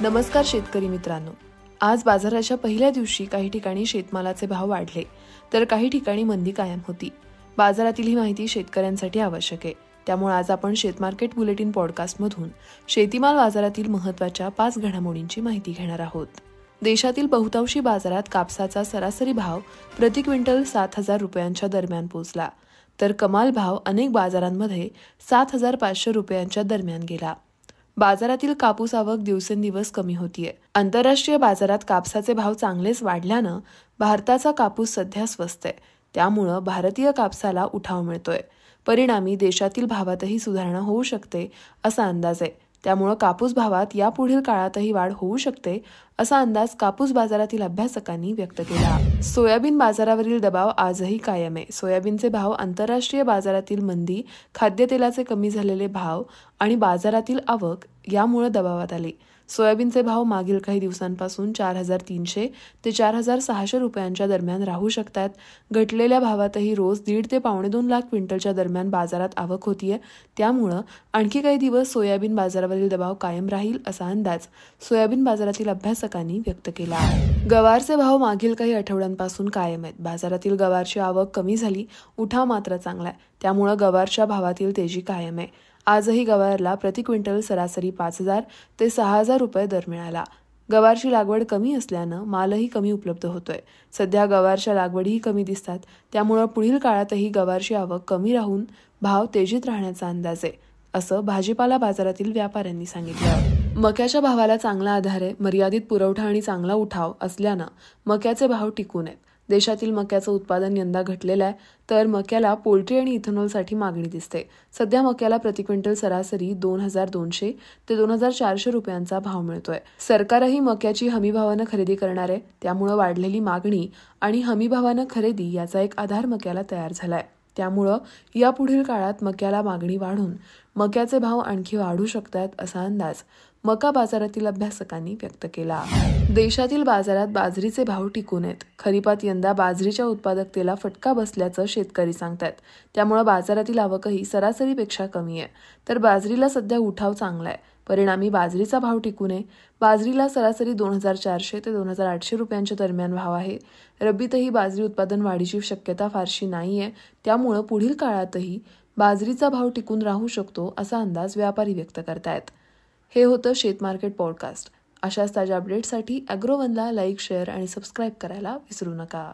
नमस्कार शेतकरी मित्रांनो. आज बाजाराच्या पहिल्या दिवशी काही ठिकाणी शेतमालाचे भाव वाढले तर काही ठिकाणी मंदी कायम होती. बाजारातील ही माहिती शेतकऱ्यांसाठी आवश्यक आहे. त्यामुळे आज आपण शेतमार्केट बुलेटिन पॉडकास्टमधून शेतीमाल बाजारातील महत्त्वाच्या पाच घडामोडींची माहिती घेणार आहोत. देशातील बहुतांशी बाजारात कापसाचा सरासरी भाव प्रति क्विंटल सात हजार रुपयांच्या दरम्यान पोहोचला तर कमाल भाव अनेक बाजारांमध्ये सात हजार पाचशे रुपयांच्या दरम्यान गेला. बाजारातील कापूस आवक दिवसेंदिवस कमी होतीये. आंतरराष्ट्रीय बाजारात कापसाचे भाव चांगलेच वाढल्यानं भारताचा कापूस सध्या स्वस्त आहे. त्यामुळं भारतीय कापसाला उठाव मिळतोय. परिणामी देशातील भावातही सुधारणा होऊ शकते असा अंदाज आहे. त्यामुळं कापूस भावात यापुढील काळातही वाढ होऊ शकते असा अंदाज कापूस बाजारातील अभ्यासकांनी व्यक्त केला. सोयाबीन बाजारावरील दबाव आजही कायम आहे. सोयाबीनचे भाव आंतरराष्ट्रीय बाजारातील मंदी खाद्यतेलाचे कमी झालेले भाव आणि बाजारातील आवक यामुळे दबावात आली. सोयाबीनचे भाव मागील काही दिवसांपासून चार हजार तीनशे ते चार हजार सहाशे रुपयांच्या दरम्यान राहू शकतात. घटलेल्या भावातही रोज दीड ते पावणे दोन लाख क्विंटलच्या दरम्यान बाजारात आवक होतीये. त्यामुळं आणखी काही दिवस सोयाबीन बाजारावरील दबाव कायम राहील असा अंदाज सोयाबीन बाजारातील अभ्यासकांनी व्यक्त केला आहे. गवारचे भाव मागील काही आठवड्यांपासून कायम आहेत. बाजारातील गवारची आवक कमी झाली. उठाव मात्र चांगला आहे. त्यामुळं गवारच्या भावातील तेजी कायम आहे. आजही गवारला प्रति क्विंटल सरासरी पाच हजार ते सहा हजार रुपये दर मिळाला. गवारची लागवड कमी असल्यानं मालही कमी उपलब्ध होतोय. सध्या गवारच्या लागवडीही कमी दिसतात. त्यामुळं पुढील काळातही गवारची आवक कमी राहून भाव तेजीत राहण्याचा अंदाज आहे असं भाजीपाला बाजारातील व्यापाऱ्यांनी सांगितलं. मक्याच्या भावाला चांगला आधार आहे मर्यादित पुरवठा आणि चांगला उठाव असल्यानं मक्याचे भाव टिकून आहेत. देशातील मक्याचं उत्पादन यंदा घटलेलं आहे तर मक्याला पोल्ट्री आणि इथेनॉलसाठी मागणी दिसते. सध्या मक्याला प्रति क्विंटल सरासरी दोन हजार दोनशे ते दोन हजार चारशे रुपयांचा भाव मिळतोय. सरकारही मक्याची हमीभावानं खरेदी करणार आहे त्यामुळं वाढलेली मागणी आणि हमीभावानं खरेदी याचा एक आधार मक्याला तयार झालाय. त्यामुळं यापुढील काळात मक्याला मागणी वाढून मक्याचे भाव आणखी वाढू शकतात असा अंदाज मका बाजारातील अभ्यासकांनी व्यक्त केला. देशातील बाजारात बाजरीचे भाव टिकून आहेत. खरीपात यंदा बाजरीच्या उत्पादकतेला फटका बसल्याचं शेतकरी सांगतात. त्यामुळं बाजारातील आवकही सरासरीपेक्षा कमी आहे. तर बाजरीला सध्या उठाव चांगला आहे. परिणामी बाजरीचा भाव टिकू नये बाजरीला सरासरी दोन हजार चारशे ते दोन हजार आठशे रुपयांच्या दरम्यान भाव आहे. रब्बीतही बाजरी उत्पादन वाढीची शक्यता फारशी नाही आहे त्यामुळं पुढील काळातही बाजरीचा भाव टिकून राहू शकतो असा अंदाज व्यापारी व्यक्त करतायत. हे होतं शेत मार्केट पॉडकास्ट. अशाच ताज्या अपडेटसाठी अॅग्रोवनला लाईक शेअर आणि सबस्क्राईब करायला विसरू नका.